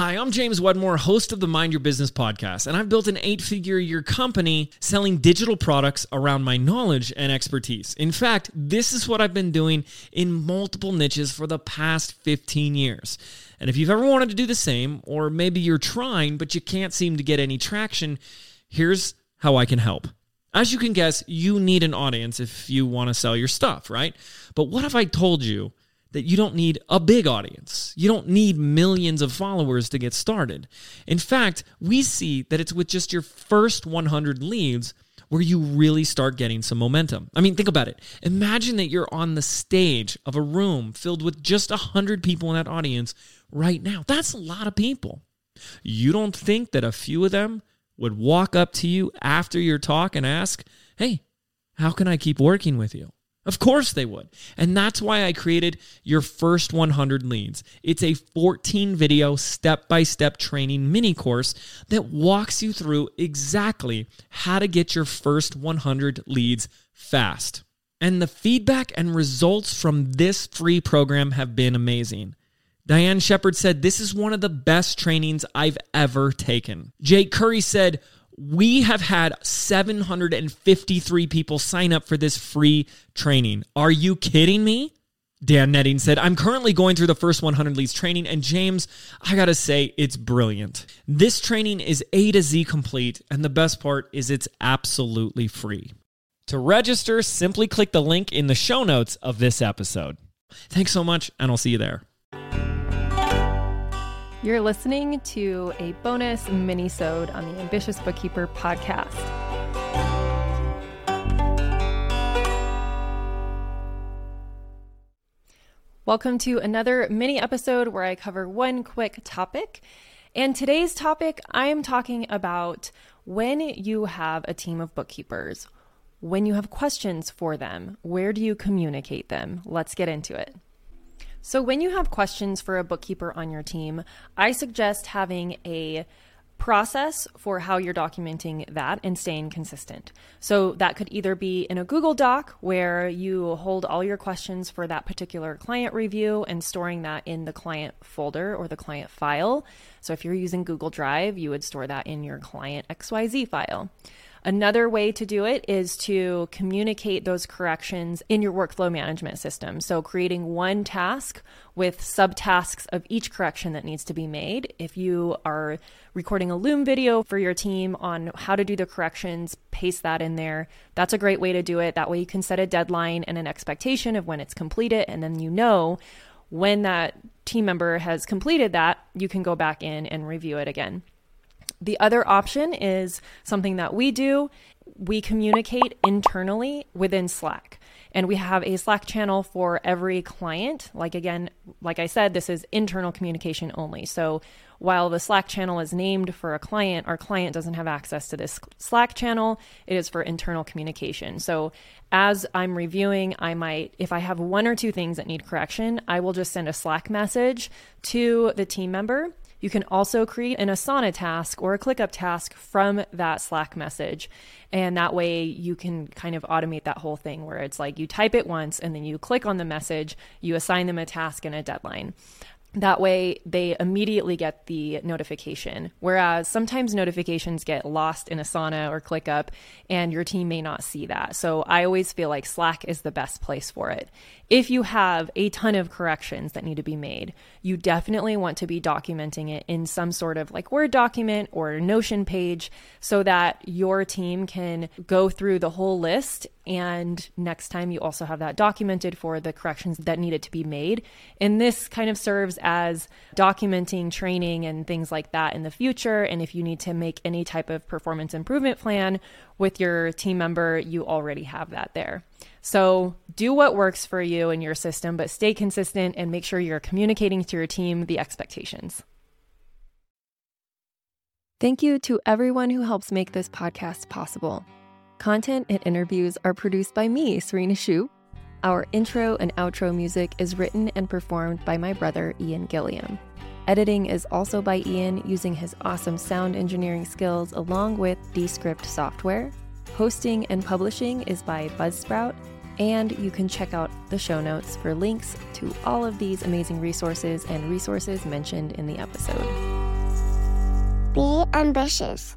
Hi, I'm James Wedmore, host of the Mind Your Business podcast, and I've built an eight figure year company selling digital products around my knowledge and expertise. In fact, this is what I've been doing in multiple niches for the past 15 years. And if you've ever wanted to do the same, or maybe you're trying but you can't seem to get any traction, here's how I can help. As you can guess, you need an audience if you want to sell your stuff, right? But what if I told you? That you don't need a big audience. You don't need millions of followers to get started. In fact, we see that it's with just your first 100 leads where you really start getting some momentum. I mean, think about it. Imagine that you're on the stage of a room filled with just 100 people in that audience right now. That's a lot of people. You don't think that a few of them would walk up to you after your talk and ask, Hey, how can I keep working with you? Of course they would. And that's why I created your first 100 leads. It's a 14 video step by step training mini course that walks you through exactly how to get your first 100 leads fast. And the feedback and results from this free program have been amazing. Diane Shepard said, This is one of the best trainings I've ever taken. Jake Curry said, we have had 753 people sign up for this free training. Are you kidding me? Dan Netting said, I'm currently going through the first 100 leads training, and James, I gotta say, it's brilliant. This training is A to Z complete, and the best part is it's absolutely free. To register, simply click the link in the show notes of this episode. Thanks so much, and I'll see you there. You're listening to a bonus mini-sode on the Ambitious Bookkeeper podcast. Welcome to another mini episode where I cover one quick topic. And today's topic, I am talking about when you have a team of bookkeepers, when you have questions for them, where do you communicate them? Let's get into it. So, when you have questions for a bookkeeper on your team, I suggest having a process for how you're documenting that and staying consistent. So that could either be in a Google Doc where you hold all your questions for that particular client review and storing that in the client folder or the client file. So if you're using Google Drive, you would store that in your client XYZ file. Another way to do it is to communicate those corrections in your workflow management system. So, creating one task with subtasks of each correction that needs to be made. If you are recording a Loom video for your team on how to do the corrections, paste that in there. That's a great way to do it. That way, you can set a deadline and an expectation of when it's completed, and then you know when that team member has completed that, you can go back in and review it again. The other option is something that we do. We communicate internally within Slack. And we have a Slack channel for every client. Like, again, like I said, this is internal communication only. So, while the Slack channel is named for a client, our client doesn't have access to this Slack channel. It is for internal communication. So, as I'm reviewing, I might, if I have one or two things that need correction, I will just send a Slack message to the team member you can also create an Asana task or a ClickUp task from that Slack message. And that way you can kind of automate that whole thing where it's like you type it once and then you click on the message, you assign them a task and a deadline. That way, they immediately get the notification. Whereas sometimes notifications get lost in Asana or ClickUp, and your team may not see that. So I always feel like Slack is the best place for it. If you have a ton of corrections that need to be made, you definitely want to be documenting it in some sort of like Word document or Notion page so that your team can go through the whole list. And next time you also have that documented for the corrections that needed to be made. And this kind of serves as documenting training and things like that in the future. And if you need to make any type of performance improvement plan with your team member, you already have that there. So do what works for you and your system, but stay consistent and make sure you're communicating to your team the expectations. Thank you to everyone who helps make this podcast possible. Content and interviews are produced by me, Serena Shoup. Our intro and outro music is written and performed by my brother, Ian Gilliam. Editing is also by Ian using his awesome sound engineering skills along with Descript software. Hosting and publishing is by Buzzsprout, and you can check out the show notes for links to all of these amazing resources and resources mentioned in the episode. Be ambitious.